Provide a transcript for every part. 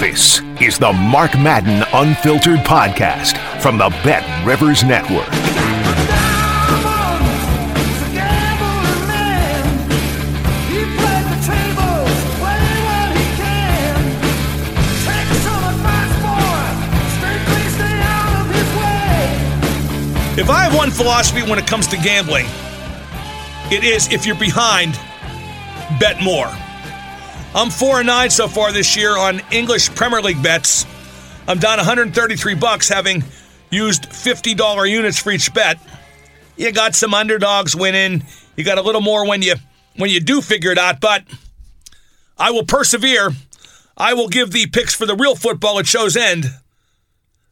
This is the Mark Madden Unfiltered Podcast from the Bet Rivers Network. If I have one philosophy when it comes to gambling, it is if you're behind, bet more. I'm 4 and 9 so far this year on English Premier League bets. I'm down 133 bucks having used $50 units for each bet. You got some underdogs winning. You got a little more when you when you do figure it out, but I will persevere. I will give the picks for the real football at show's end.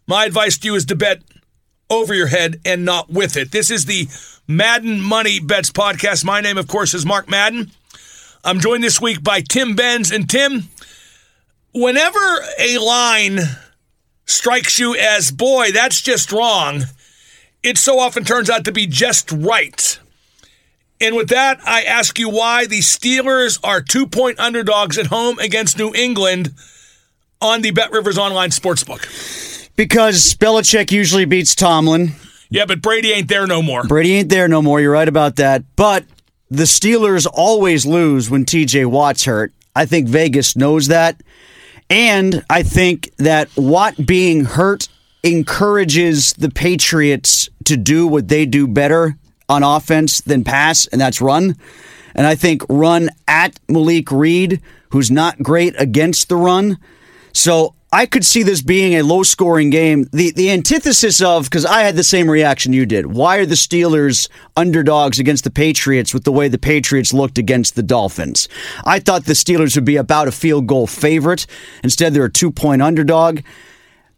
My advice to you is to bet over your head and not with it. This is the Madden Money Bets podcast. My name, of course, is Mark Madden. I'm joined this week by Tim Benz. And Tim, whenever a line strikes you as, boy, that's just wrong, it so often turns out to be just right. And with that, I ask you why the Steelers are two point underdogs at home against New England on the Bet Rivers Online Sportsbook. Because Belichick usually beats Tomlin. Yeah, but Brady ain't there no more. Brady ain't there no more. You're right about that. But the Steelers always lose when TJ Watt's hurt. I think Vegas knows that. And I think that Watt being hurt encourages the Patriots to do what they do better on offense than pass, and that's run. And I think run at Malik Reed, who's not great against the run. So I could see this being a low scoring game. The the antithesis of because I had the same reaction you did. Why are the Steelers underdogs against the Patriots with the way the Patriots looked against the Dolphins? I thought the Steelers would be about a field goal favorite. Instead, they're a two point underdog.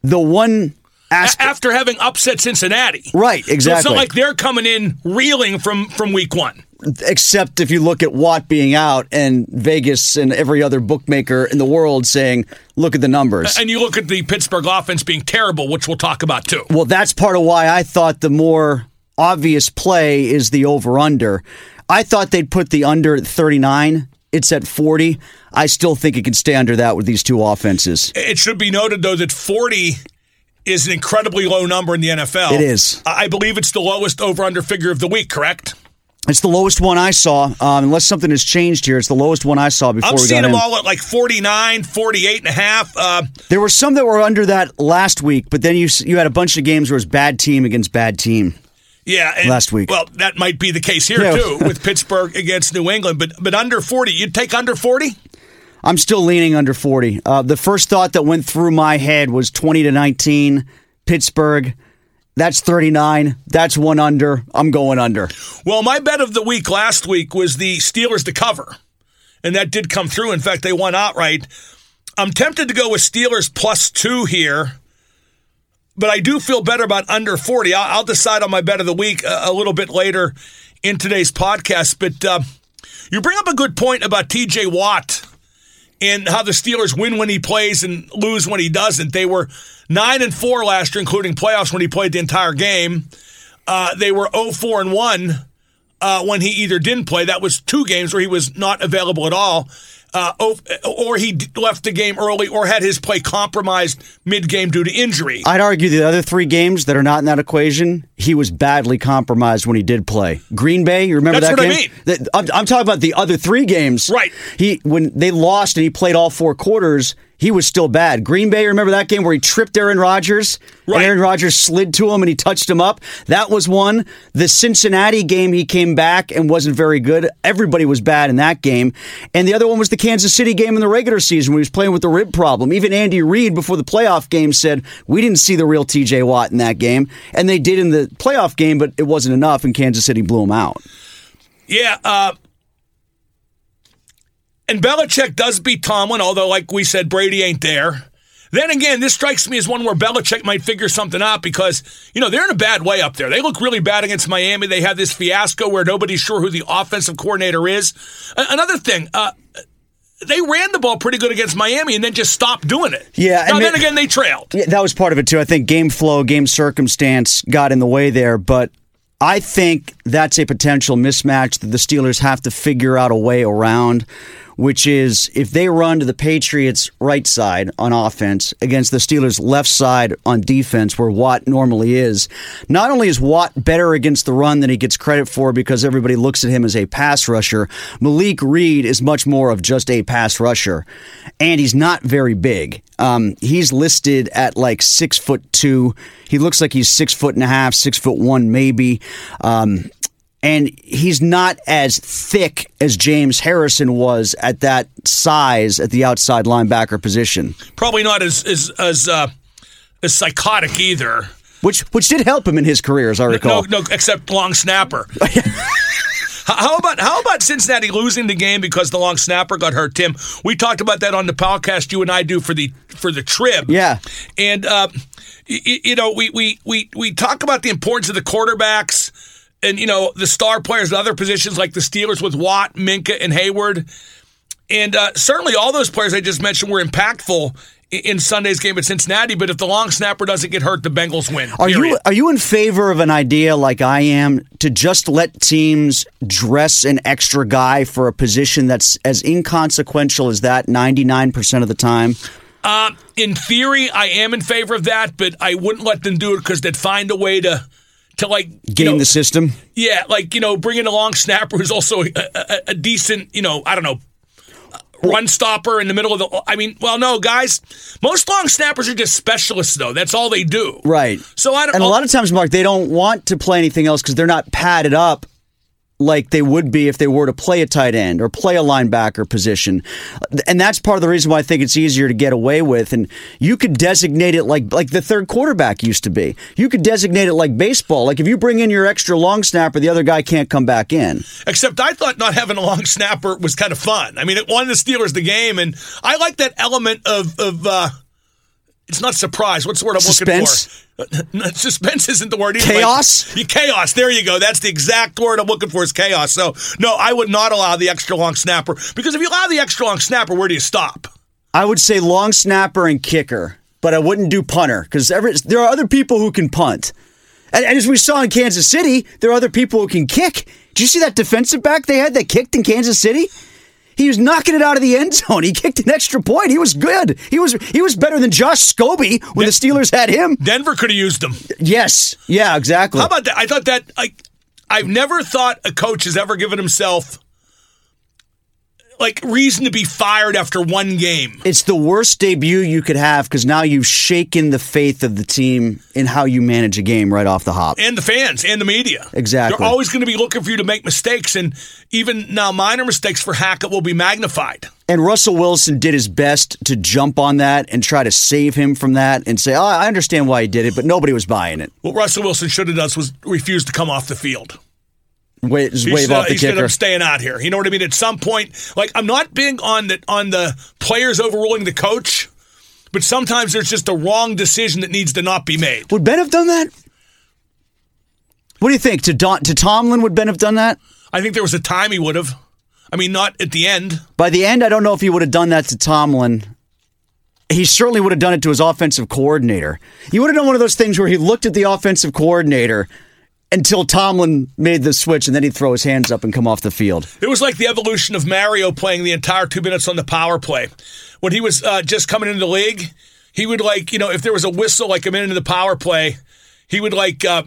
The one aspect, After having upset Cincinnati. right, Exactly. So it's not like they're coming in reeling from, from week one. Except if you look at Watt being out and Vegas and every other bookmaker in the world saying, "Look at the numbers." And you look at the Pittsburgh offense being terrible, which we'll talk about too. Well, that's part of why I thought the more obvious play is the over under. I thought they'd put the under at 39. It's at 40. I still think it can stay under that with these two offenses. It should be noted, though, that 40 is an incredibly low number in the NFL. It is. I I believe it's the lowest over under figure of the week, correct? It's the lowest one I saw. Um, unless something has changed here, it's the lowest one I saw before I'm we seeing them in. all at like 49, 48 and a half. Uh, There were some that were under that last week, but then you you had a bunch of games where it was bad team against bad team. yeah. and- Last week. Well, that might be the case here, Yeah. too, with Pittsburgh against New England. But, but under 40, you'd take under 40? I'm still leaning under 40. Uh, the first thought that went through my head was 20 to 19, Pittsburgh. That's 39. That's one under. I'm going under. Well, my bet of the week last week was the Steelers to cover, and that did come through. In fact, they won outright. I'm tempted to go with Steelers plus two here, but I do feel better about under 40. I'll, decide on my bet of the week a, a little bit later in today's podcast. But uh, you bring up a good point about TJ Watt and how the Steelers win when he plays and lose when he doesn't. They were nine and four last year, including playoffs when he played the entire game. Uh, they were 0-4 and one uh, when he either didn't play. That was two games where he was not available at all. Uh, or he left the game early, or had his play compromised mid-game due to injury. I'd argue the other three games that are not in that equation, he was badly compromised when he did play. Green Bay, you remember That's that what I game? mean. I'm, I'm talking about the other three games. Right. He when they lost and he played all four quarters, he was still bad. Green Bay, remember that game where he tripped Aaron Rodgers? Right. Aaron Rodgers slid to him and he touched him up. That was one. The Cincinnati game, he came back and wasn't very good. Everybody was bad in that game. And the other one was the Kansas City game in the regular season where he was playing with the rib problem. Even Andy Reid, before the playoff game, said, We didn't see the real TJ Watt in that game. And they did in the playoff game, but it wasn't enough, and Kansas City blew him out. Yeah, uh, and Belichick does beat Tomlin, although, like we said, Brady ain't there. Then again, this strikes me as one where Belichick might figure something out because, you know, they're in a bad way up there. They look really bad against Miami. They have this fiasco where nobody's sure who the offensive coordinator is. Another thing, uh, they ran the ball pretty good against Miami and then just stopped doing it. Yeah, Now, and then again, they trailed. Yeah, that was part of it too. I think game flow, game circumstance got in the way there, but I think that's a potential mismatch that the Steelers have to figure out a way around, which is if they run to the Patriots' right side on offense against the Steelers' left side on defense, where Watt normally is, not only is Watt better against the run than he gets credit for because everybody looks at him as a pass rusher, Malik Reed is much more of just a pass rusher, and he's not very big. Um, he's listed at like six foot two. He looks like he's six foot and a half, six foot one maybe. Um, and he's not as thick as James Harrison was at that size at the outside linebacker position, Probably not as as as uh, as psychotic either. which which did help him in his career, as I recall. No, no, except long snapper. How about how about Cincinnati losing the game because the long snapper got hurt? Tim, we talked about that on the podcast you and I do for the for the trib. Yeah. and uh, you, you know we, we we we talk about the importance of the quarterbacks and you know the star players in other positions like the Steelers with Watt, Minkah, and Hayward, and uh, certainly all those players I just mentioned were impactful i- in Sunday's game at Cincinnati. But if the long snapper doesn't get hurt, the Bengals win. Are you are you in favor of an idea like I am to just let teams dress an extra guy for a position that's as inconsequential as that 99% of the time? Uh, in theory, I am in favor of that, but I wouldn't let them do it because they'd find a way to, to like you Game know, the system? yeah, like you know, bring in a long snapper who's also a, a, a decent, you know, I don't know, run stopper in the middle of the. I mean, well, no, guys, most long snappers are just specialists, though. That's all they do. Right. So I don't. And a lot of times, Mark, they don't want to play anything else because they're not padded up like they would be if they were to play a tight end or play a linebacker position. And that's part of the reason why I think it's easier to get away with. And you could designate it like like the third quarterback used to be. You could designate it like baseball. Like if you bring in your extra long snapper, the other guy can't come back in. Except I thought not having a long snapper was kind of fun. I mean, it won the Steelers the game, and I like that element of of. uh it's not surprise. What's the word I'm Suspense? looking for? Uh, suspense isn't the word. either. Chaos? Like, chaos. There you go. That's the exact word I'm looking for. Is chaos. So no, I would not allow the extra long snapper because if you allow the extra long snapper, where do you stop? I would say long snapper and kicker, but I wouldn't do punter because there are other people who can punt. And, and as we saw in Kansas City, there are other people who can kick. Did you see that defensive back they had that kicked in Kansas City? He was knocking it out of the end zone. He kicked an extra point. He was good. He was he was better than Josh Scobee when the Steelers had him. Denver could have used them. Yes. Yeah, exactly. How about that? I thought that I, I've never thought a coach has ever given himself like reason to be fired after one game. it's the worst debut you could have because now you've shaken the faith of the team in how you manage a game right off the hop. and the fans and the media. Exactly. They're always going to be looking for you to make mistakes, and even now, minor mistakes for Hackett will be magnified. And Russell Wilson did his best to jump on that and try to save him from that and say, oh, I understand why he did it, but nobody was buying it. What Russell Wilson should have done was refuse to come off the field. Wait, just He wave said, off the he said, kicker. I'm staying out here. You know what I mean? At some point, like I'm not big on the on the players overruling the coach, but sometimes there's just a wrong decision that needs to not be made. Would Ben have done that? What do you think? To Don, to Tomlin, would Ben have done that? I think there was a time he would have. I mean, not at the end. By the end, I don't know if he would have done that to Tomlin. He certainly would have done it to his offensive coordinator. He would have done one of those things where he looked at the offensive coordinator until Tomlin made the switch, and then he'd throw his hands up and come off the field. It was like the evolution of Mario playing the entire two minutes on the power play. When he was uh, just coming into the league, he would like, you know, if there was a whistle like a minute into the power play, he would like, uh,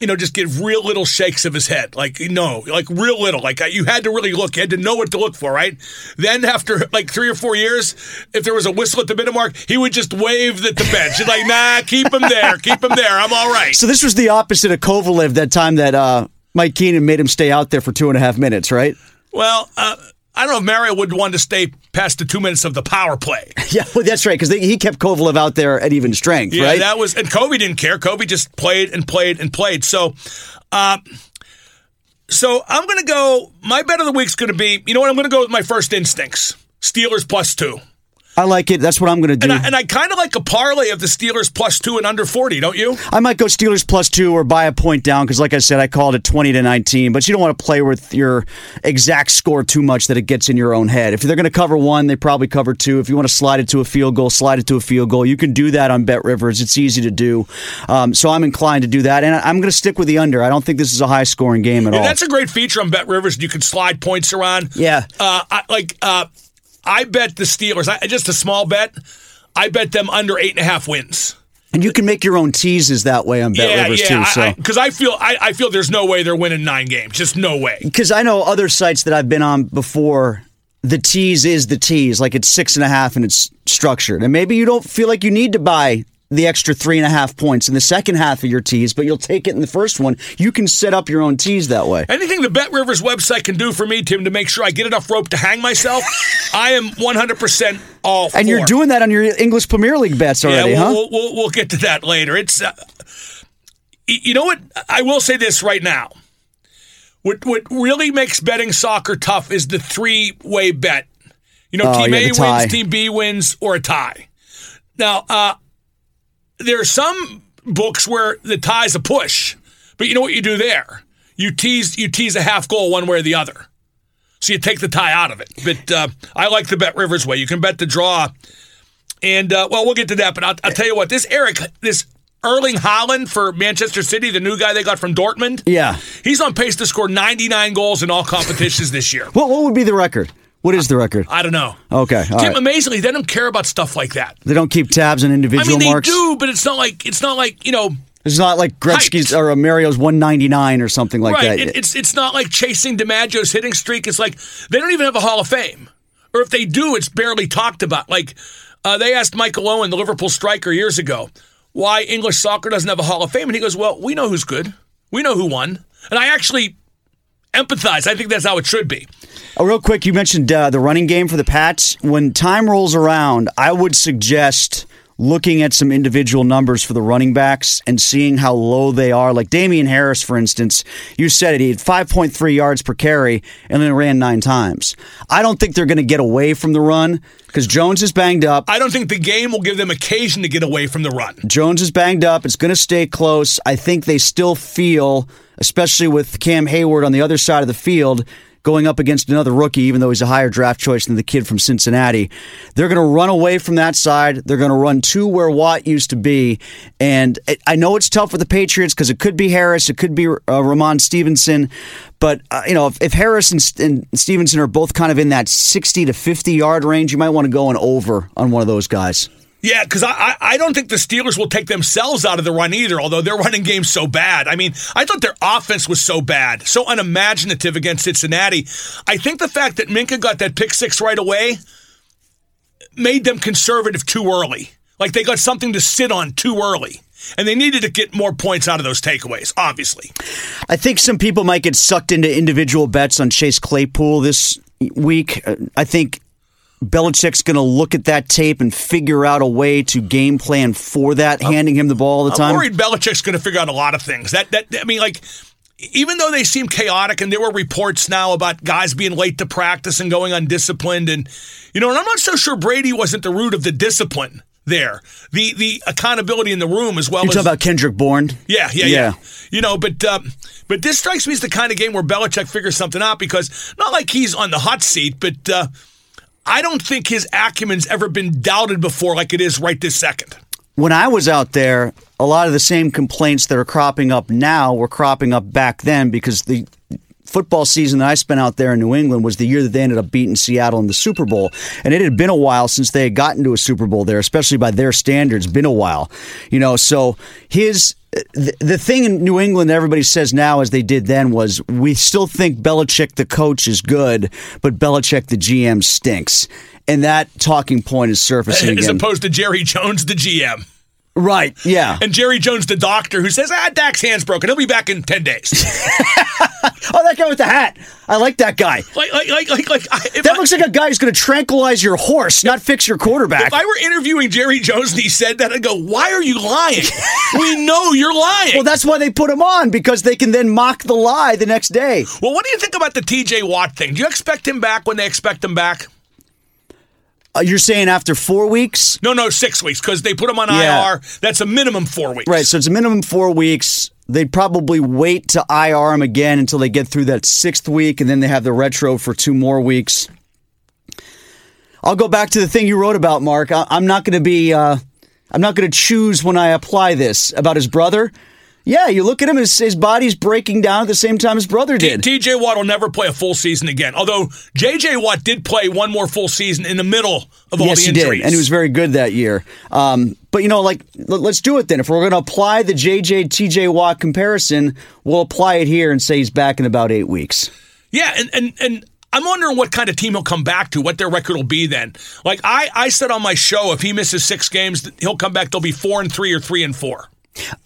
you know, just give real little shakes of his head. Like, no, like real little. Like, you had to really look. You had to know what to look for, right? Then, after like three or four years, if there was a whistle at the minute mark, he would just wave at the bench. He's like, nah, keep him there. Keep him there. I'm all right. So, this was the opposite of Kovalev that time that uh, Mike Keenan made him stay out there for two and a half minutes, right? Well, uh, I don't know if Mario would want to stay past the two minutes of the power play. Yeah, well, that's right, because he kept Kovalev out there at even strength, yeah, right? that was, and Kobe didn't care. Kobe just played and played and played. So, uh, so I'm going to go. My bet of the week's going to be. You know what? I'm going to go with my first instincts. Steelers plus two. I like it. That's what I'm going to do. And I, I kind of like a parlay of the Steelers plus two and under 40, don't you? I might go Steelers plus two or buy a point down because, like I said, I called it 20 to 19. But you don't want to play with your exact score too much that it gets in your own head. If they're going to cover one, they probably cover two. If you want to slide it to a field goal, slide it to a field goal. You can do that on Bet Rivers. It's easy to do. Um, so I'm inclined to do that. And I'm going to stick with the under. I don't think this is a high scoring game at Yeah, all. that's a great feature on Bet Rivers. You can slide points around. Yeah. Uh, I, like, uh, I bet the Steelers, I, just a small bet, I bet them under eight and a half wins. and you can make your own teases that way on Bet yeah, Rivers yeah. too. So. Because I, feel I, I feel there's no way they're winning nine games. Just no way. because I know other sites that I've been on before, the tease is the tease. Like it's six and a half and it's structured. And maybe you don't feel like you need to buy the extra three and a half points in the second half of your tease, but you'll take it in the first one. You can set up your own tease that way. Anything the Bet Rivers website can do for me, Tim, to make sure I get enough rope to hang myself, I am 100% all for. And you're doing that on your English Premier League bets already, yeah, huh? we'll, we'll, we'll, we'll get to that later. It's, uh, you know what? I will say this right now. What what really makes betting soccer tough is the three way bet. You know, Oh, team yeah, A wins, team B wins, or a tie. Now, uh, there are some books where the tie's a push, but you know what you do there? You tease you tease a half goal one way or the other. So you take the tie out of it. But uh, I like the Bet Rivers way. You can bet the draw. And, uh, well, we'll get to that. But I'll, I'll tell you what, this Eric, this Erling Haaland for Manchester City, the new guy they got from Dortmund, yeah. he's on pace to score 99 goals in all competitions this year. What, what would be the record? What is the record? I don't know. Okay. Tim, right. amazingly, they don't care about stuff like that. They don't keep tabs on individual I mean, they marks. do, but it's not like it's not like you know, It's not like Gretzky's Height. or Mario's 199 or something like right? that. It, it's it's not like chasing DiMaggio's hitting streak. It's like they don't even have a Hall of Fame, or if they do, it's barely talked about. Like uh, they asked Michael Owen, the Liverpool striker, years ago, why English soccer doesn't have a Hall of Fame, and he goes, "Well, we know who's good, we know who won," and I actually empathize. I think that's how it should be. Oh, real quick, you mentioned uh, the running game for the Pats. When time rolls around, I would suggest looking at some individual numbers for the running backs and seeing how low they are. Like Damien Harris, for instance, you said it, he had 5.3 yards per carry and then ran nine times. I don't think they're going to get away from the run because Jones is banged up. I don't think the game will give them occasion to get away from the run. Jones is banged up. It's going to stay close. I think they still feel, especially with Cam Hayward on the other side of the field, going up against another rookie, even though he's a higher draft choice than the kid from Cincinnati. They're going to run away from that side. They're going to run to where Watt used to be. And I know it's tough with the Patriots because it could be Harris, it could be uh, Ramon Stevenson. But, uh, you know, if, if Harris and, and Stevenson are both kind of in that 60 to 50 yard range, you might want to go an over on one of those guys. Yeah, because I, I I don't think the Steelers will take themselves out of the run either, although their running game's so bad. I mean, I thought their offense was so bad, so unimaginative against Cincinnati. I think the fact that Minkah got that pick six right away made them conservative too early. Like they got something to sit on too early. And they needed to get more points out of those takeaways, obviously. I think some people might get sucked into individual bets on Chase Claypool this week. I think Belichick's going to look at that tape and figure out a way to game plan for that, handing him the ball all the time. I'm worried Belichick's going to figure out a lot of things. That that I mean, like, even though they seem chaotic, and there were reports now about guys being late to practice and going undisciplined, and you know, and I'm not so sure Brady wasn't the root of the discipline there. The the accountability in the room as well You're as talking about Kendrick Bourne? yeah, yeah, yeah, Yeah. You know, but um, but this strikes me as the kind of game where Belichick figures something out because not like he's on the hot seat, but uh, I don't think his acumen's ever been doubted before like it is right this second. When I was out there, a lot of the same complaints that are cropping up now were cropping up back then because the football season that I spent out there in New England was the year that they ended up beating Seattle in the Super Bowl. And it had been a while since they had gotten to a Super Bowl there, especially by their standards, been a while. You know, so his the, the thing in New England everybody says now, as they did then, was we still think Belichick the coach is good, but Belichick the GM stinks. And that talking point is surfacing As again. opposed to Jerry Jones, the GM. Right, yeah. And Jerry Jones, the doctor, who says, ah, Dak's hand's broken. He'll be back in 10 days. oh, that guy with the hat. I like that guy. like, like, like, like, like I- That I, looks like a guy who's going to tranquilize your horse, not fix your quarterback. if I were interviewing Jerry Jones and he said that, I'd go, why are you lying? we know you're lying. well, that's why they put him on, because they can then mock the lie the next day. well, what do you think about the TJ Watt thing? Do you expect him back when they expect him back? Uh, you're saying after four weeks? No, no, six weeks because they put him on Yeah. IR. That's a minimum four weeks. Right, so it's a minimum four weeks. They'd probably wait to IR him again until they get through that sixth week, and then they have the retro for two more weeks. I'll go back to the thing you wrote about, Mark. I- I'm not going to be. Uh, I'm not going to choose when I apply this about his brother. Yeah, you look at him; his, his body's breaking down at the same time his brother did. TJ Watt will never play a full season again. Although JJ Watt did play one more full season in the middle of all yes, the he injuries. did, and he was very good that year. Um, but you know, like, l- let's do it then. If we're going to apply the JJ TJ Watt comparison, we'll apply it here and say he's back in about eight weeks. Yeah, and and and I'm wondering what kind of team he'll come back to, what their record will be then. Like I, I said on my show, if he misses six games, he'll come back. They'll be four and three or three and four.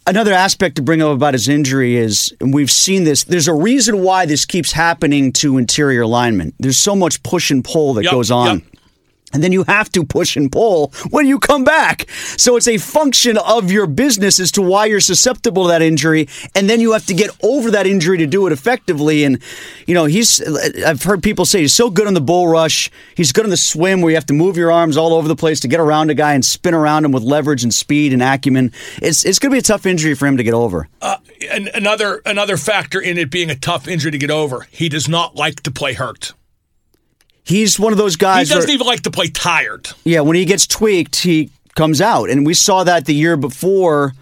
Another aspect to bring up about his injury is, we've seen this, there's a reason why this keeps happening to interior linemen. There's so much push and pull that Yep, goes on. yep. And then you have to push and pull when you come back. So it's a function of your business as to why you're susceptible to that injury. And then you have to get over that injury to do it effectively. And, you know, he's, I've heard people say he's so good on the bull rush. He's good on the swim where you have to move your arms all over the place to get around a guy and spin around him with leverage and speed and acumen. It's, it's going to be a tough injury for him to get over. Uh, and another another factor in it being a tough injury to get over, he does not like to play hurt. He's one of those guys. He doesn't where- even like to play tired. Yeah, when he gets tweaked, he comes out. And we saw that the year before,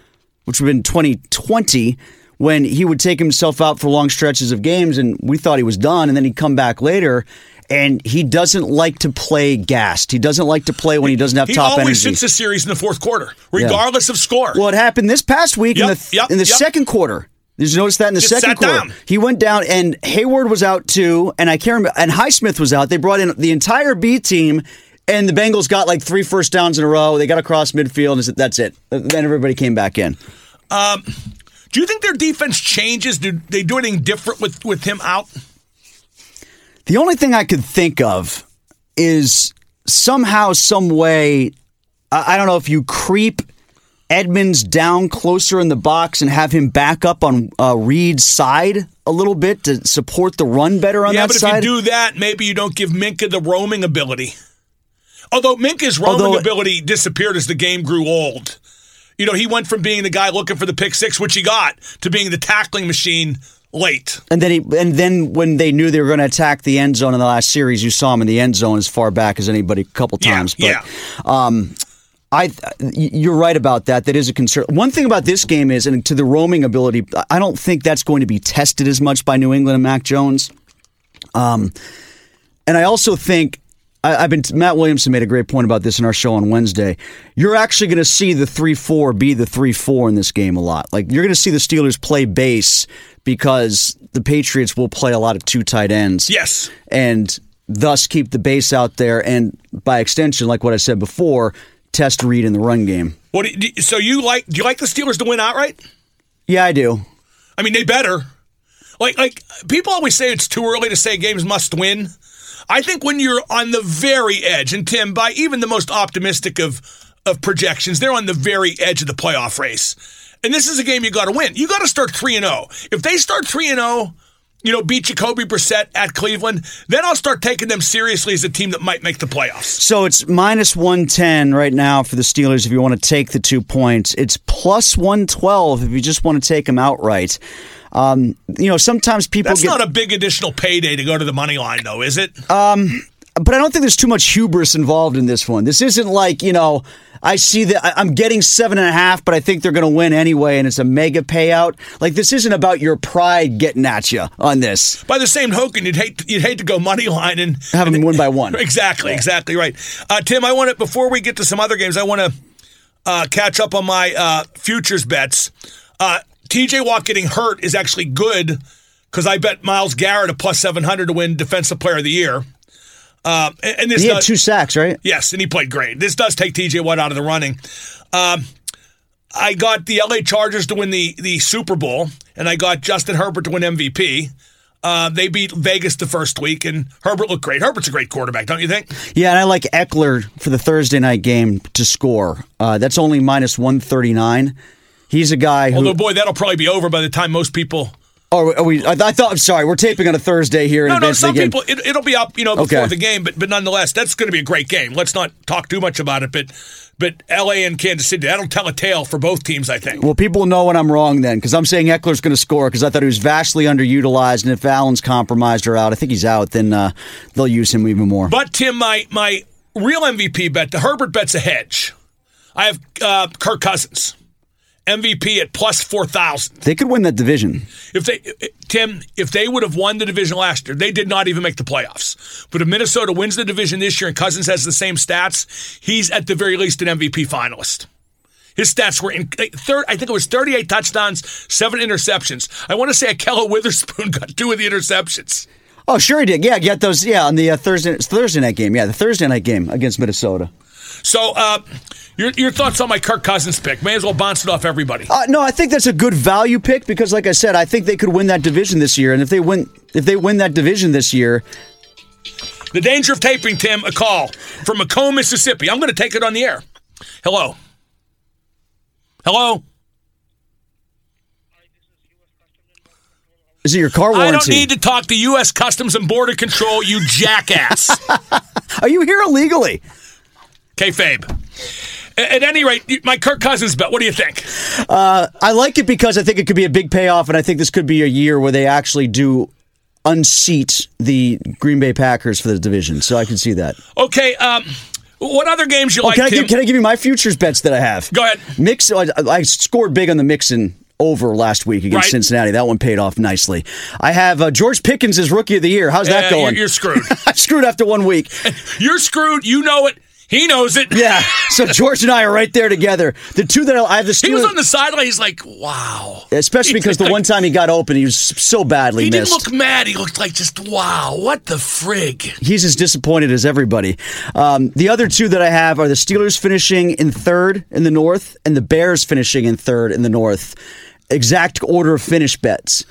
which would have been 2020, when he would take himself out for long stretches of games and we thought he was done. And then he'd come back later. And he doesn't like to play gassed. He doesn't like to play when he doesn't have He top always energy. sits a series in the fourth quarter, regardless of score. Well, it happened this past week in Yep, the yep, in the yep. second quarter. Did you notice that in the Just second sat quarter? down. He went down, and Hayward was out too, and I can't remember. And Highsmith was out. They brought in the entire B team, and the Bengals got like three first downs in a row. They got across midfield, and that's it. Then everybody came back in. Um, do you think their defense changes? Do they do anything different with, with him out? The only thing I could think of is somehow, some way. I don't know if you creep Edmunds down closer in the box and have him back up on uh, Reed's side a little bit to support the run better on yeah, that but side. if you do that, maybe you don't give Minkah the roaming ability. Although Minkah's roaming Although- ability disappeared as the game grew old. You know, he went from being the guy looking for the pick six, which he got, to being the tackling machine late. And then he, and then when they knew they were going to attack the end zone in the last series, you saw him in the end zone as far back as anybody a couple Yeah, times. But yeah. um, I, you're right about that. That is a concern. One thing about this game is, and to the roaming ability, I don't think that's going to be tested as much by New England and Mac Jones. Um, and I also think I, I've been Matt Williamson made a great point about this in our show on Wednesday. You're actually going to see the three four be the three four in this game a lot. Like you're going to see the Steelers play base because the Patriots will play a lot of two tight ends. Yes. and thus keep the base out there, and by extension, like what I said before, test Reed in the run game. What? Do you, so you like? Do you like the Steelers to win outright? Yeah, I do. I mean, they better. Like, like people always say it's too early to say games must win. I think when you're on the very edge, and Tim, by even the most optimistic of of projections, they're on the very edge of the playoff race. And this is a game you got to win. You got to start three and zero. If they start three and zero, you know, beat Jacoby Brissett at Cleveland, then I'll start taking them seriously as a team that might make the playoffs. So it's minus 110 right now for the Steelers if you want to take the two points. It's plus 112 if you just want to take them outright. Um, you know, sometimes people That's get. not a big additional payday to go to the money line, though, is it? But I don't think there's too much hubris involved in this one. This isn't like, you know, I see that I'm getting seven and a half, but I think they're going to win anyway, and it's a mega payout. Like, this isn't about your pride getting at you on this. By the same token, you'd hate you'd hate to go money line and Have them win by one. Exactly, exactly right. Uh, Tim, I want to before we get to some other games, I want to uh, catch up on my uh, futures bets. Uh, TJ Watt getting hurt is actually good because I bet Myles Garrett a plus 700 to win Defensive Player of the Year. Um, and, this He had does- two sacks, right? Yes, and he played great. This does take TJ Watt out of the running. Um, I got the LA Chargers to win the, the Super Bowl, and I got Justin Herbert to win MVP. Uh, they beat Vegas the first week, and Herbert looked great. Herbert's a great quarterback, don't you think? Yeah, and I like Ekeler for the Thursday night game to score. Uh, that's only minus 139. He's a guy who. Although, boy, that'll probably be over by the time most people. Oh, are we, I, I thought. I'm sorry. We're taping on a Thursday here in No, no, advance of some people it, it'll be up, you know, before Okay. the game, but but nonetheless, that's going to be a great game. Let's not talk too much about it, but but LA and Kansas City, that'll tell a tale for both teams, I think. Well, people know when I'm wrong then, because I'm saying Ekeler's going to score because I thought he was vastly underutilized, and if Allen's compromised or out, I think he's out. Then uh, they'll use him even more. But Tim, my my real MVP bet, the Herbert bet's a hedge. I have uh, Kirk Cousins, MVP at plus four thousand. they could win that division. If they, Tim, if they would have won the division last year, they did not even make the playoffs. But if Minnesota wins the division this year and Cousins has the same stats, he's at the very least an MVP finalist. His stats were in third. I think it was 38 touchdowns, seven interceptions. I want to say Ahkello Witherspoon got two of the interceptions. Oh, sure he did. Yeah, get those. Yeah, on the uh, Thursday Thursday night game. Yeah, the Thursday night game against Minnesota. So, uh, your your thoughts on my Kirk Cousins pick? May as well bounce it off everybody. Uh, no, I think that's a good value pick because, like I said, I think they could win that division this year. And if they win, if they win that division this year, The danger of taping, Tim, a call from McComb, Mississippi. I'm going to take it on the air. Hello. Hello. is it your car warranty? I don't need to talk to U.S. Customs and Border Control, you jackass. Are you here illegally? Kayfabe. At any rate, my Kirk Cousins bet. What do you think? I like it because I think it could be a big payoff, and I think this could be a year where they actually do unseat the Green Bay Packers for the division. So I can see that. Okay. Um, what other games you Oh, like, can I give, can I give you my futures bets that I have? Go ahead. Mix. I, I scored big on the Mixon over last week against Right. Cincinnati. That one paid off nicely. I have uh, George Pickens as rookie of the year. How's that Uh, going? You're, you're screwed. I screwed after one week. you're screwed. You know it. He knows it. Yeah. So George and I are right there together. The two that I, I have the He was Steelers, on the sideline. He's like, wow. especially because the one time he got open, he was so badly He missed. didn't look mad. He looked like just, wow, what the frig? He's as disappointed as everybody. Um, the other two that I have are the Steelers finishing in third in the North and the Bears finishing in third in the North. Exact order of finish bets.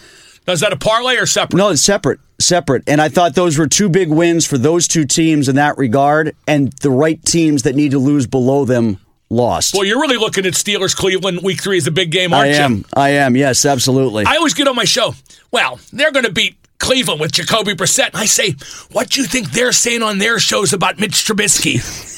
Now, is that a parlay or separate? No, it's separate, separate. And I thought those were two big wins for those two teams in that regard, and the right teams that need to lose below them lost. Well, you're really looking at Steelers Cleveland week three is a big game, aren't you? I am. I am. Yes, absolutely. I always get on my show. Well, they're going to beat Cleveland with Jacoby Brissett. And I say, what do you think they're saying on their shows about Mitch Trubisky?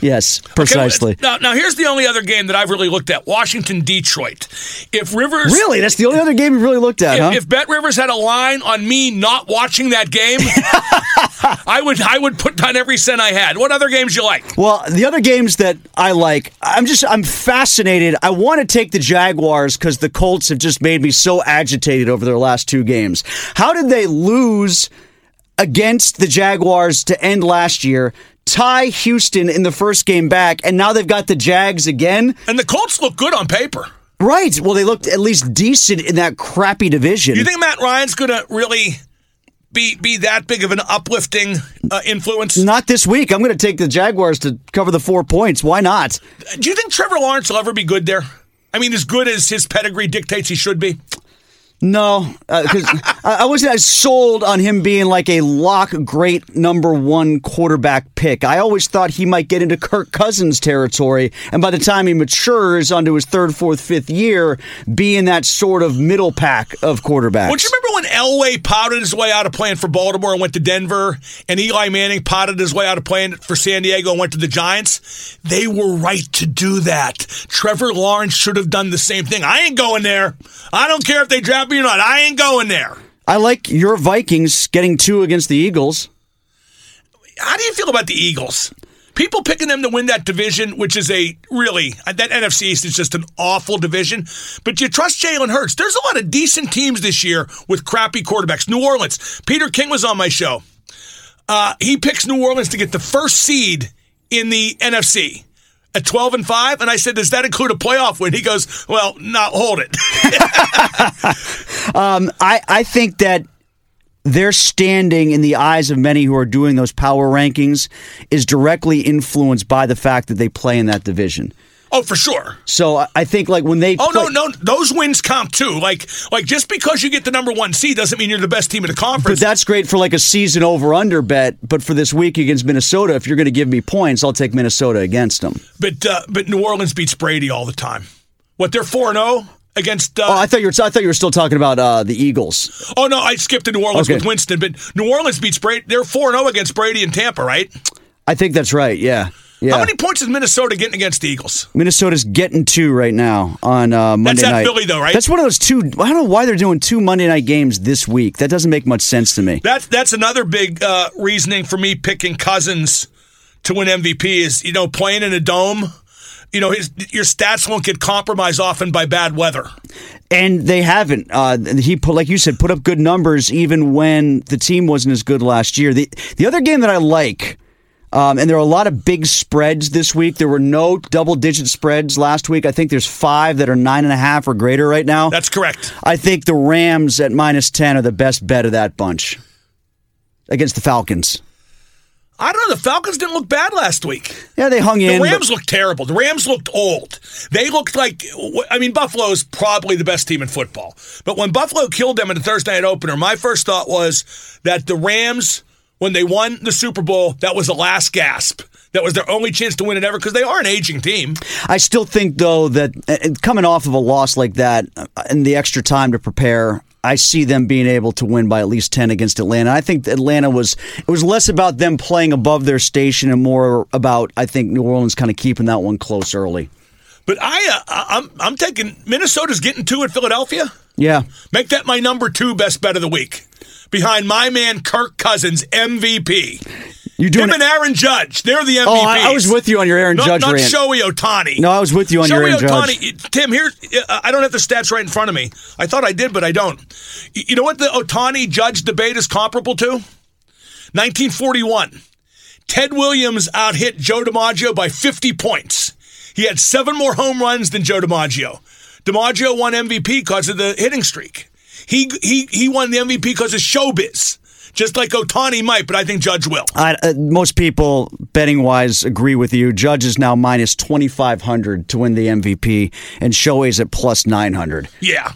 Yes, Okay, precisely. Now, now here's the only other game that I've really looked at: Washington Detroit. If Rivers Really, that's the only other game you really looked at, If, huh? if Bet Rivers had a line on me not watching that game, I would I would put down every cent I had. What other games you like? Well, the other games that I like, I'm just I'm fascinated. I want to take the Jaguars because the Colts have just made me so agitated over their last two games. How did they lose against the Jaguars to end last year? Tie Houston in the first game back, and now they've got the Jags again. And the Colts look good on paper. Right. Well, they looked at least decent in that crappy division. You think Matt Ryan's going to really be be that big of an uplifting uh, influence? Not this week. I'm going to take the Jaguars to cover the four points. Why not? Do you think Trevor Lawrence will ever be good there? I mean, as good as his pedigree dictates he should be. No, uh, because I I wasn't as sold on him being like a lock great number one quarterback pick. I always thought he might get into Kirk Cousins territory, and by the time he matures onto his third, fourth, fifth year, be in that sort of middle pack of quarterbacks. Don't you remember when Elway pouted his way out of playing for Baltimore and went to Denver, and Eli Manning pouted his way out of playing for San Diego and went to the Giants? They were right to do that. Trevor Lawrence should have done the same thing. I ain't going there. I don't care if they draft or not. I ain't going there. I like your Vikings getting two against the Eagles. How do you feel about the Eagles? People picking them to win that division, which is a really that NFC East is just an awful division. But you trust Jalen Hurts. There's a lot of decent teams this year with crappy quarterbacks. New Orleans. Peter King was on my show. Uh, he picks New Orleans to get the first seed in the NFC. At 12 and 5 and I said does that include a playoff win he goes well not hold it um, I, I think that their standing in the eyes of many who are doing those power rankings is directly influenced by the fact that they play in that division. Oh for sure So I- think like when they oh play- no no those wins count too like like just because you get the number 1 seed doesn't mean you're the best team in the conference. But that's great for like a season over under bet. But for this week against Minnesota, if you're going to give me points, I'll take Minnesota against them. but uh, but New Orleans beats Brady all the time what they're 4 and 0 against uh, Oh, I thought you were. I thought you were still talking about uh, the Eagles. Oh no, I skipped to New Orleans Okay. with Winston, but New Orleans beats Brady. They're four zero against Brady and Tampa, right? I think that's right. Yeah, yeah. How many points is Minnesota getting against the Eagles? Minnesota's getting two right now on uh, Monday That's at night. Philly, though, right? That's one of those two. I don't know why they're doing two Monday night games this week. That doesn't make much sense to me. That's that's another big uh, reasoning for me picking Cousins to win MVP is you know playing in a dome. You know his your stats won't get compromised often by bad weather. And they haven't. Uh, he put, like you said, put up good numbers even when the team wasn't as good last year. The the other game that I like. Um, and there are a lot of big spreads this week. There were no double digit spreads last week. I think there's five that are nine and a half or greater right now. That's correct. I think the Rams at minus 10 are the best bet of that bunch against the Falcons. I don't know. The Falcons didn't look bad last week. Yeah, they hung The in. but- Rams looked terrible. The Rams looked old. They looked like, I mean, Buffalo is probably the best team in football. But when Buffalo killed them in the Thursday night opener, my first thought was that the Rams, when they won the Super Bowl, that was the last gasp. That was their only chance to win it ever because they are an aging team. I still think, though, that uh, coming off of a loss like that uh, and the extra time to prepare, I see them being able to win by at least 10 against Atlanta. I think Atlanta was, it was less about them playing above their station and more about, I think, New Orleans kind of keeping that one close early. But I, uh, I'm, I'm taking Minnesota's getting two at Philadelphia. Yeah. Make that my number two best bet of the week, behind my man Kirk Cousins, MVP. You're doing Him it. and Aaron Judge, they're the MVPs. Oh, I, I was with you on your Aaron not, Judge not rant. Shohei Ohtani. No, I was with you on your Aaron Judge. Ohtani. Tim, here uh, I don't have the stats right in front of me. I thought I did, but I don't. You know what the Ohtani Judge debate is comparable to? 1941. Ted Williams outhit Joe DiMaggio by 50 points. He had seven more home runs than Joe DiMaggio. DiMaggio won MVP because of the hitting streak. He he he won the MVP because of showbiz. Just like Ohtani might, but I think Judge will. I, uh, most people betting wise agree with you. Judge is now minus 2,500 to win the MVP, and Shohei's at plus 900. Yeah.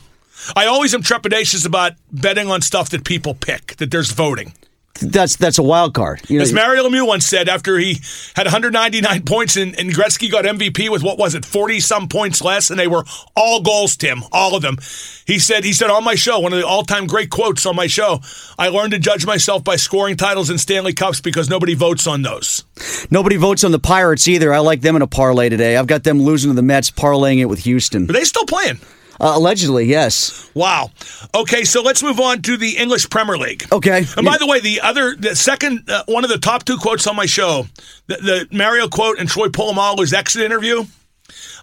I always am trepidatious about betting on stuff that people pick, that there's voting. That's that's a wild card. You know, As Mario Lemieux once said, after he had 199 points and, and Gretzky got MVP with what was it, 40 some points less, and they were all goals, Tim, all of them. He said, he said on my show, one of the all time great quotes on my show, I learned to judge myself by scoring titles in Stanley Cups because nobody votes on those. nobody votes on the Pirates either. I like them in a parlay today. I've got them losing to the Mets, parlaying it with Houston. Are they still playing? Uh, allegedly, yes. Wow. Okay, so let's move on to the English Premier League. Okay. And by the way, the other, the second, uh, one of the top two quotes on my show, the, the Mario quote and Troy Polamalu's exit interview.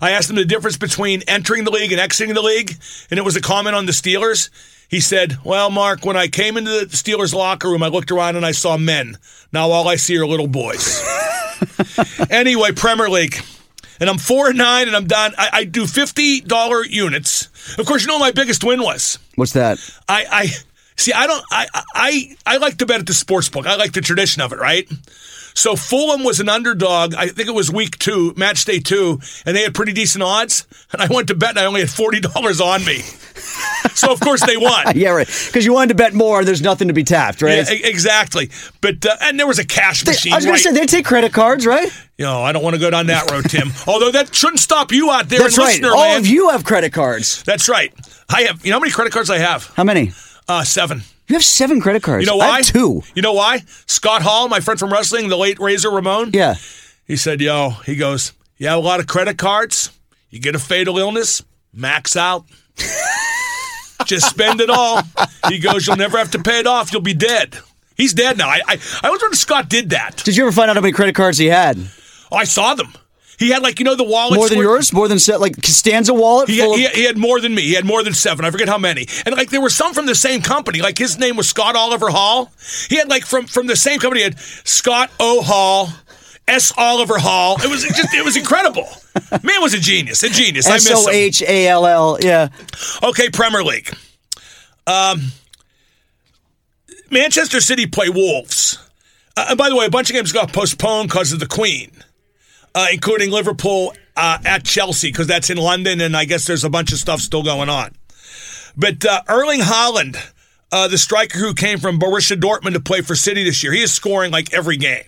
I asked him the difference between entering the league and exiting the league, and it was a comment on the Steelers. He said, "Well, Mark, when I came into the Steelers locker room, I looked around and I saw men. Now all I see are little boys." anyway, Premier League. And I'm four and nine, and I'm done. I, I do fifty dollar units. Of course, you know what my biggest win was. What's that? I, I see. I don't. I, I I like to bet at the sports book. I like the tradition of it, right? So Fulham was an underdog. I think it was week two, match day two, and they had pretty decent odds. And I went to bet, and I only had forty dollars on me. so of course they won. Yeah, right. Because you wanted to bet more, there's nothing to be tapped, right? Yeah, exactly. But uh, and there was a cash machine. I was going right? to say, they take credit cards, right? you know, I don't want to go down that road, Tim. Although that shouldn't stop you out there, That's right. listener All land. of you have credit cards. That's right. I have. You know how many credit cards I have? How many? Uh, seven. You have seven credit cards. You know I why? have two. You know why? Scott Hall, my friend from wrestling, the late Razor Ramon. Yeah. He said, "Yo," he goes, "You have a lot of credit cards. You get a fatal illness, max out. Just spend it all." He goes, "You'll never have to pay it off. You'll be dead." He's dead now. I I, I was wondering Scott did that. Did you ever find out how many credit cards he had? Oh, I saw them. He had like you know the wallet More than where- yours? More than set like Costanza wallet? He full had, of- he, he had more than me. He had more than seven. I forget how many. And like there were some from the same company. Like his name was Scott Oliver Hall. He had like from from the same company. He had Scott O Hall, S. Oliver Hall. It was just it was incredible. Man was a genius, a genius. I S O. H A L L. Yeah. Okay, Premier League. Um, Manchester City play Wolves. Uh, and by the way, a bunch of games got postponed because of the Queen, uh, including Liverpool uh, at Chelsea because that's in London, and I guess there's a bunch of stuff still going on. But uh, Erling Haaland, uh, the striker who came from Borussia Dortmund to play for City this year, he is scoring like every game.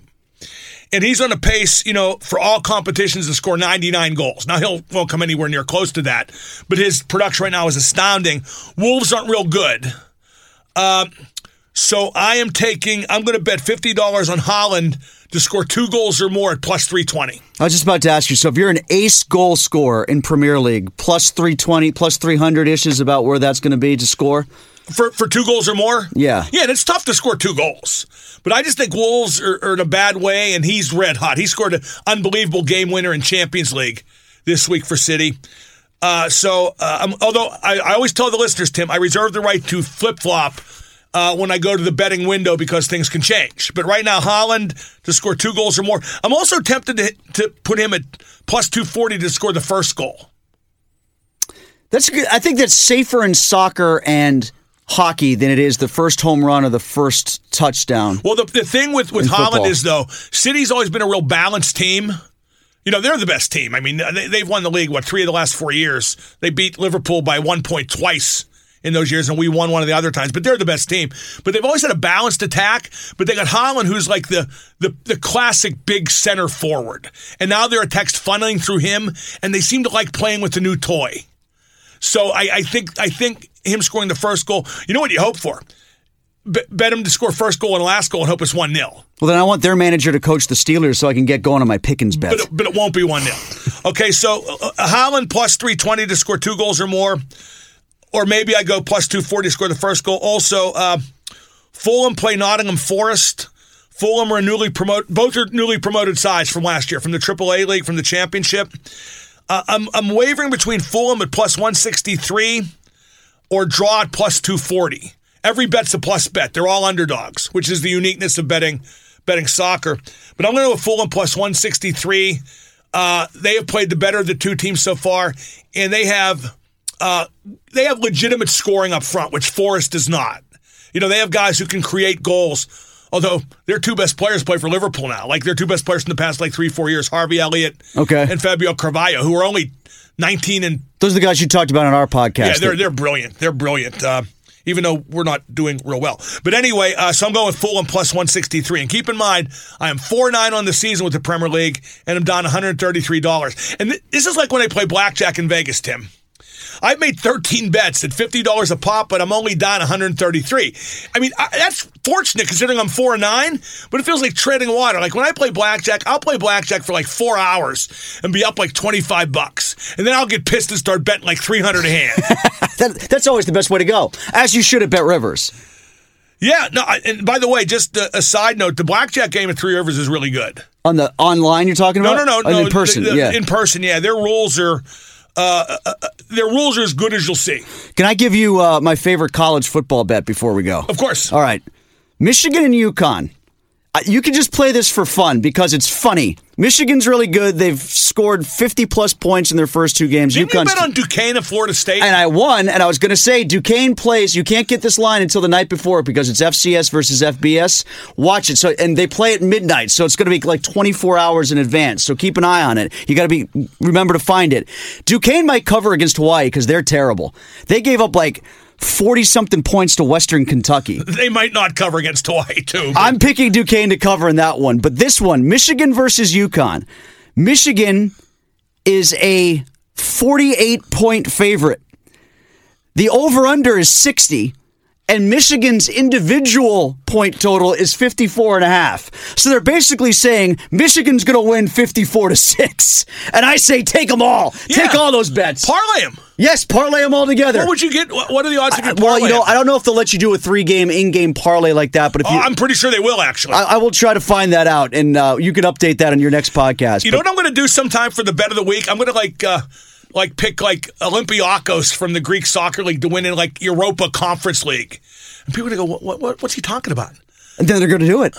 And he's on a pace, you know, for all competitions to score 99 goals. Now, he'll won't come anywhere near close to that, but his production right now is astounding. Wolves aren't real good. Um, so I am taking, I'm going to bet $50 on Haaland to score two goals or more at plus 320. I was just about to ask you. So, if you're an ace goal scorer in Premier League, plus 320, plus 300 ish is about where that's going to be to score. For, for two goals or more? Yeah. Yeah, and it's tough to score two goals. But I just think Wolves are, are in a bad way, and he's red hot. He scored an unbelievable game winner in Champions League this week for City. Uh, so, uh, um, although I, I always tell the listeners, Tim, I reserve the right to flip flop uh, when I go to the betting window because things can change. But right now, Haaland to score two goals or more. I'm also tempted to, to put him at plus 240 to score the first goal. That's good. I think that's safer in soccer and hockey than it is the first home run or the first touchdown. Well, the, the thing with, with Haaland football. is, though, City's always been a real balanced team. You know, they're the best team. I mean, they, they've won the league, what, three of the last four years. They beat Liverpool by one point twice in those years, and we won one of the other times. But they're the best team. But they've always had a balanced attack. But they got Haaland, who's like the the, the classic big center forward. And now their attack's funneling through him, and they seem to like playing with the new toy. So I, I think I think him scoring the first goal. You know what you hope for? Bet, him to score first goal and last goal and hope it's one 0 Well, then I want their manager to coach the Steelers so I can get going on my Pickens bet. but it, but it won't be one 0 Okay, so uh, uh, Haaland plus three twenty to score two goals or more, or maybe I go plus two forty to score the first goal. Also, uh, Fulham play Nottingham Forest. Fulham are newly promoted. Both are newly promoted sides from last year, from the AAA league, from the championship. Uh, I'm I'm wavering between Fulham at plus one sixty three, or draw at plus two forty. Every bet's a plus bet. They're all underdogs, which is the uniqueness of betting betting soccer. But I'm going to go with Fulham plus 163. Uh, they have played the better of the two teams so far, and they have uh, they have legitimate scoring up front, which Forest does not. You know, they have guys who can create goals. Although their two best players play for Liverpool now, like their two best players in the past like three four years, Harvey Elliott Okay. and Fabio Carvalho, who are only 19 and Those are the guys you talked about on our podcast. yeah, they're they're brilliant. They're brilliant. Uh, even though we're not doing real well. But anyway, uh, so I'm going with Fulham plus 163. And keep in mind, I am 4 9 on the season with the Premier League, and I'm down $133. And th- this is like when I play blackjack in Vegas, Tim. I've made 13 bets at $50 a pop, but I'm only down 133. I mean, I, that's fortunate considering I'm 4 and 9, but it feels like treading water. Like when I play blackjack, I'll play blackjack for like four hours and be up like 25 bucks. And then I'll get pissed and start betting like 300 a hand. That- that's always the best way to go, as you should at Bet Rivers. Yeah, no, and by the way, just a, side note: the blackjack game at Three Rivers is really good. On the online, you're talking about? no, no, Oh, no. In person, the- the- yeah. in person, yeah. Their rules are, uh, uh, uh, their rules are as good as you'll see. Can I give you uh, my favorite college football bet before we go? Of course. All right. Michigan and UConn. You can just play this for fun because it's funny. Michigan's really good. They've scored 50 plus points in their first two games. Didn't you UConn's bet on Duquesne and Florida State? and I won, and I was going to say Duquesne plays. You can't get this line until the night before because it's FCS versus FBS. Watch it. So, and they play at midnight, so it's going to be like 24 hours in advance. So keep an eye on it. You got to be remember to find it. Duquesne might cover against Hawaii because they're terrible. They gave up like 40 something points to Western Kentucky. they might not cover against Hawaii too. but- I'm picking Duquesne to cover in that one, but this one, Michigan versus UConn. Michigan is a 48 point favorite. The over under is 60 and Michigan's individual point total is 54 and a half. So they're basically saying Michigan's going to win 54 to 6. And I say take them all. Take all those bets. parlay them. Yes, parlay them all together. What would you get? What are the odds if you parlay well, you know? I don't know if they'll let you do a three game in game parlay like that, but if Oh, you I'm pretty sure they will actually. I, I will try to find that out, and uh, you can update that on your next podcast. You know what I'm going to do sometime for the bet of the week? I'm going to like uh, like pick like Olympiakos from the Greek soccer league to win in like Europa Conference League, and people are going to go, what, what, what's he talking about? And then they're going to do it.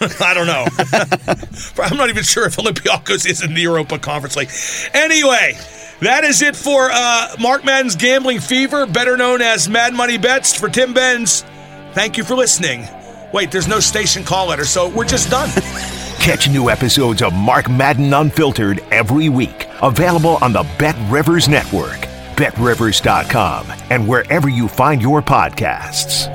I don't know. I'm not even sure if Olympiacos is in the Europa Conference League. Anyway, that is it for uh, Mark Madden's Gambling Fever, better known as Mad Money Bets. For Tim Benz, thank you for listening. Wait, there's no station call letter, so we're just done. Catch new episodes of Mark Madden Unfiltered every week. Available on the Bet Rivers Network, betrivers.com, and wherever you find your podcasts.